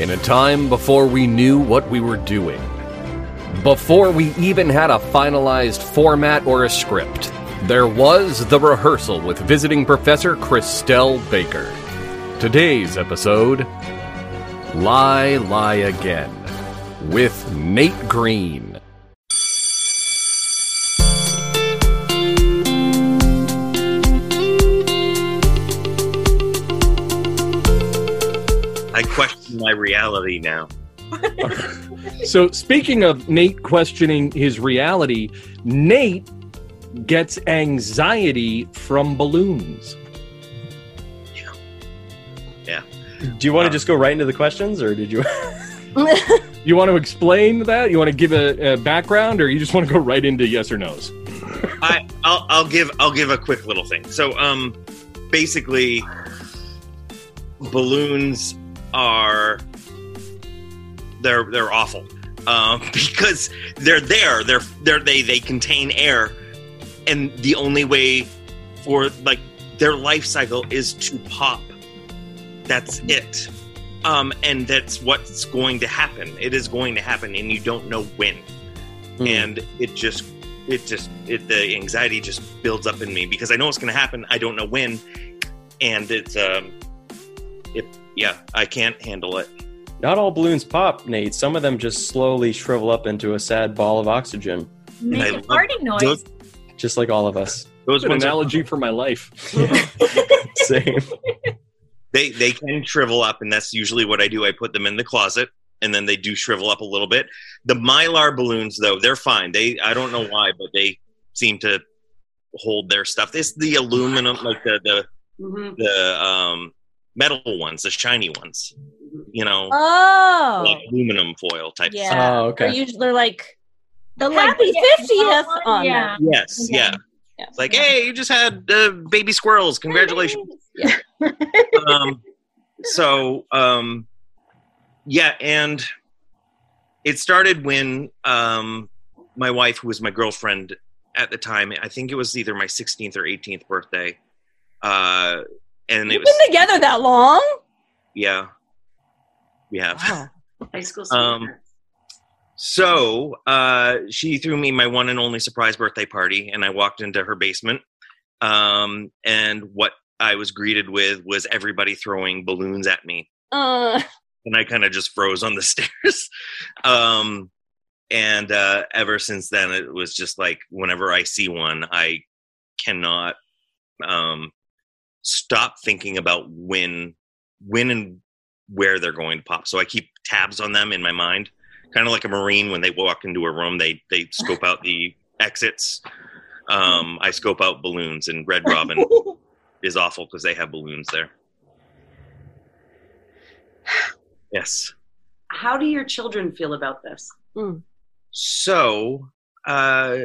In a time before we knew what we were doing, before we even had a finalized format or a script, there was the rehearsal with visiting professor Christelle Baker. Today's episode Lie, Lie Again with Nate Green. Question my reality now. So, speaking of Nate questioning his reality, Nate gets anxiety from balloons. Yeah. Yeah. Do you want to Uh, just go right into the questions, or did you? You want to explain that? You want to give a, a background, or you just want to go right into yes or no's? I, I'll, I'll give I'll give a quick little thing. So, um, basically, balloons are they're they're awful um, because they're there. They're they're they they contain air, and the only way for like their life cycle is to pop. That's it. Um, and that's what's going to happen. It is going to happen, and you don't know when. Hmm. and it just it just it the anxiety just builds up in me because I know it's going to happen. I don't know when, and it's um, yeah, I can't handle it. Not all balloons pop, Nate. Some of them just slowly shrivel up into a sad ball of oxygen, Make a love farting noise. Those, just like all of us. those An ones are- analogy for my life. Same. they they can shrivel up, and that's usually what I do. I put them in the closet, and then they do shrivel up a little bit. The mylar balloons, though, they're fine. They I don't know why, but they seem to hold their stuff. It's the aluminum, like the the Mhm. the um, metal ones, the shiny ones. You know, Oh, like aluminum foil type. yeah. stuff. Oh, They're okay. usually like the Like, happy yeah, fiftieth one, on yeah. them. Yes, Okay. yeah. Yeah. It's like, hey, you just had uh, baby squirrels. Congratulations. Yeah. um, so, um, yeah, and it started when um, my wife, who was my girlfriend at the time, I think it was either my 16th or 18th birthday, uh, and it You've was been together that long? yeah, we have. Wow. High school Um. So uh, she threw me my one and only surprise birthday party, and I walked into her basement. Um, and what I was greeted with was everybody throwing balloons at me, Uh, and I kind of just froze on the stairs. um, and uh, ever since then, it was just like whenever I see one, I cannot um, stop thinking about when, when and where they're going to pop. So I keep tabs on them in my mind, kind of like a marine when they walk into a room, they they scope out the exits. Um, I scope out balloons, and Red Robin is awful because they have balloons there. Yes. How do your children feel about this? So uh,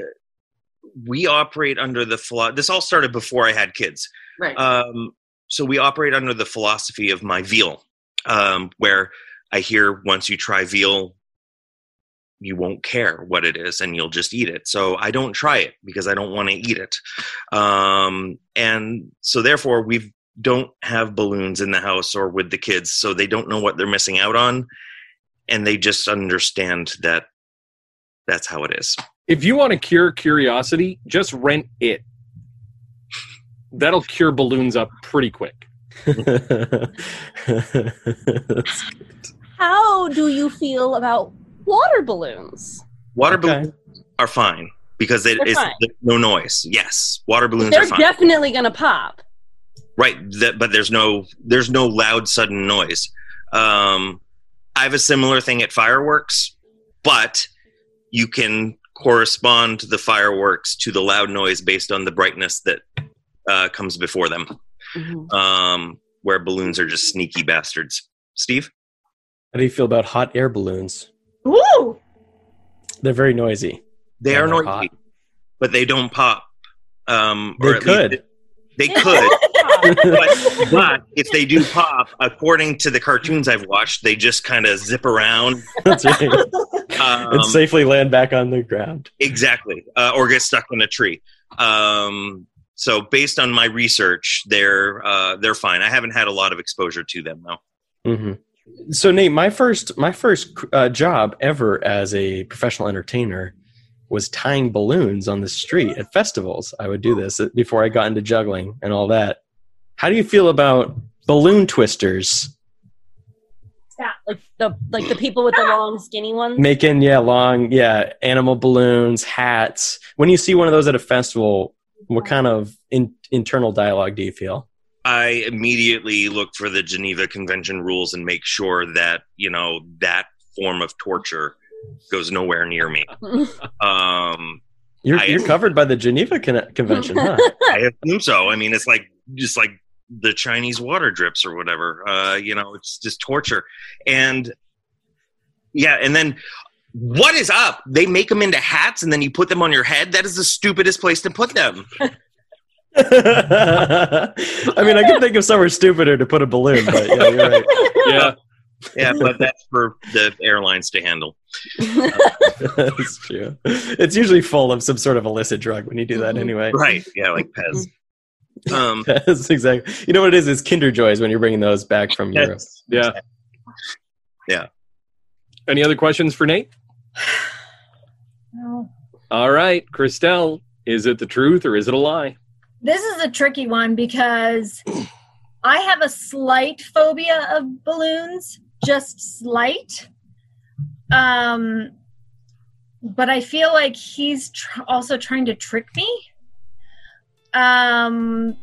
we operate under the philo- This all started before I had kids. Right. Um, so we operate under the philosophy of my veal, um, where I hear once you try veal, you won't care what it is and you'll just eat it. So I don't try it because I don't want to eat it. Um, and so therefore we don't have balloons in the house or with the kids, so they don't know what they're missing out on, and they just understand that that's how it is. If you want to cure curiosity, just rent it. That'll cure balloons up pretty quick. How do you feel about water balloons? Water Okay. balloons are fine because it They're is fine. no noise. Yes, water balloons are. They're are fine. definitely gonna pop. right, that, but there's no there's no loud sudden noise. Um, I have a similar thing at fireworks, but you can correspond the fireworks to the loud noise based on the brightness that uh, comes before them. Um, where balloons are just sneaky bastards. Steve, How do you feel about hot air balloons? Woo! They're very noisy. they are noisy, hot. but they don't pop. Um, They or at least could. They could. but, but if they do pop, according to the cartoons I've watched, they just kind of zip around. That's right. Um, and safely land back on the ground. exactly, uh, or get stuck in a tree. Um, so, based on my research, they're uh, they're fine. I haven't had a lot of exposure to them though. hmm So Nate, my first my first uh, job ever as a professional entertainer was tying balloons on the street at festivals. I would do this before I got into juggling and all that. How do you feel about balloon twisters? Like the like the people with the long skinny ones. Making yeah long yeah animal balloons, hats. When you see one of those at a festival, what kind of in, internal dialogue do you feel? I immediately look for the Geneva Convention rules and make sure that you know that form of torture goes nowhere near me. Um, You're, you're covered by the Geneva Con- Convention, huh? I assume so. I mean, it's like just like the Chinese water drips or whatever. Uh, you know, it's just torture. And yeah, and then what is up? They make them into hats and then you put them on your head. That is the stupidest place to put them. I mean, I can think of somewhere stupider to put a balloon, but yeah, you're right. Yeah. Yeah, but that's for the airlines to handle. That's true. It's usually full of some sort of illicit drug when you do that anyway. Right. Yeah, like Pez. Um, That's exactly. You know what it is? It's Kinder Joys when you're bringing those back from Europe. Yeah. Yeah. Any other questions for Nate? No. All right, Christelle, is it the truth or is it a lie? This is a tricky one because I have a slight phobia of balloons, just slight. Um, but I feel like he's tr- also trying to trick me. Um,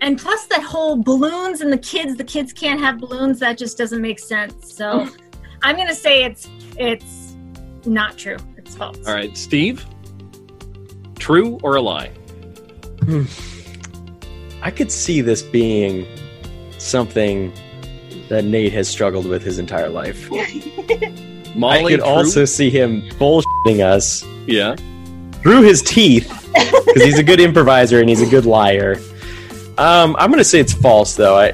and plus that whole balloons and the kids, the kids can't have balloons. That just doesn't make sense. So hmm. I'm gonna say it's it's not true. It's false. All right, Steve, true or a lie? Hmm. I could see this being something that Nate has struggled with his entire life. Molly, I could true? also see him bullshitting us yeah. through his teeth because he's a good improviser and he's a good liar. Um, I'm gonna say it's false though. I,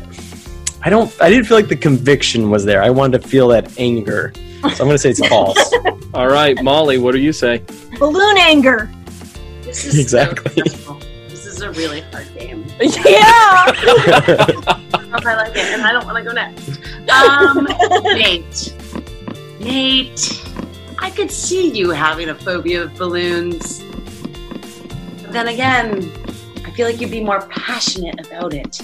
I don't. I didn't feel like the conviction was there. I wanted to feel that anger, so I'm gonna say it's false. All right, Molly, what do you say? Balloon anger. This is Exactly. stressful. This is a really hard game. yeah. I like it, and I don't want to go next. Um, Nate, Nate, I could see you having a phobia of balloons. But then again, I feel like you'd be more passionate about it.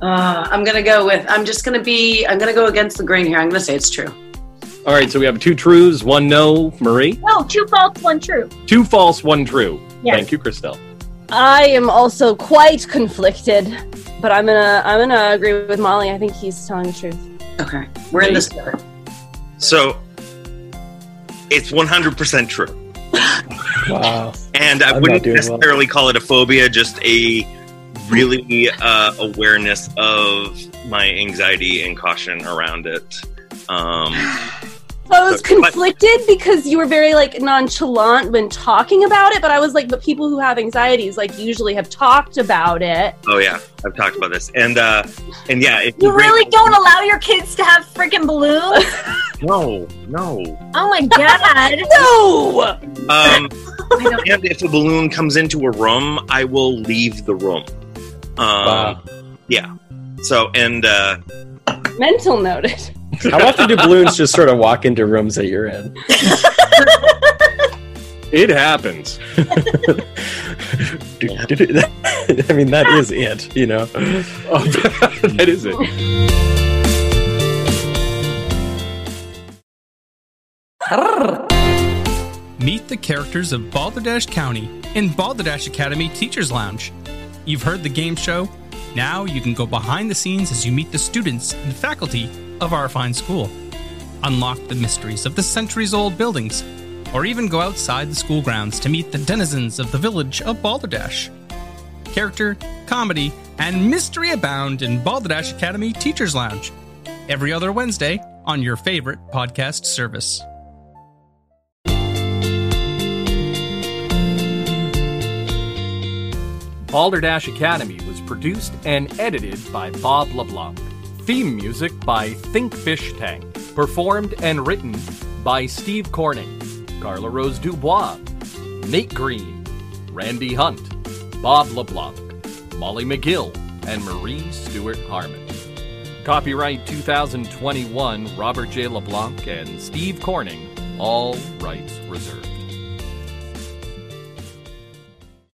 Uh, I'm gonna go with. I'm just gonna be. I'm gonna go against the grain here. I'm gonna say it's true. All right, so we have two truths, one no, Marie. No, two false, one true. Two false, one true. Yes. Thank you, Christelle. I am also quite conflicted, but I'm gonna I'm gonna agree with Molly. I think he's telling the truth. Okay, we're in this together. so it's 100% true. Wow. And I I'm wouldn't doing well. necessarily call it a phobia, just a really uh, awareness of my anxiety and caution around it. Um, So I was But- but- conflicted because you were very like nonchalant when talking about it, but I was like, but people who have anxieties like usually have talked about it. oh yeah, I've talked about this, and uh, and yeah, if You bring- really don't allow your kids to have freaking balloons? No, no. Oh my god. No. Um, I don't- and if a balloon comes into a room, I will leave the room. Um, Wow. Yeah. So and uh, Mental noted. How often do balloons just sort of walk into rooms that you're in? It happens. I mean, that is it. You know. Oh, that is it. Meet the characters of Balderdash County in Balderdash Academy Teachers Lounge. You've heard the game show. Now you can go behind the scenes as you meet the students and faculty of our fine school. Unlock the mysteries of the centuries old buildings, or even go outside the school grounds to meet the denizens of the village of Balderdash. Character, comedy, and mystery abound in Balderdash Academy Teachers Lounge. Every other Wednesday on your favorite podcast service. Balderdash Academy was produced and edited by Bob LeBlanc. Theme music by Thinkfish Tank. Performed and written by Steve Corning, Carla Rose Dubois, Nate Green, Randy Hunt, Bob LeBlanc, Molly McGill, and Marie Stewart Harmon. Copyright 2021 Robert J. LeBlanc and Steve Corning, all rights reserved.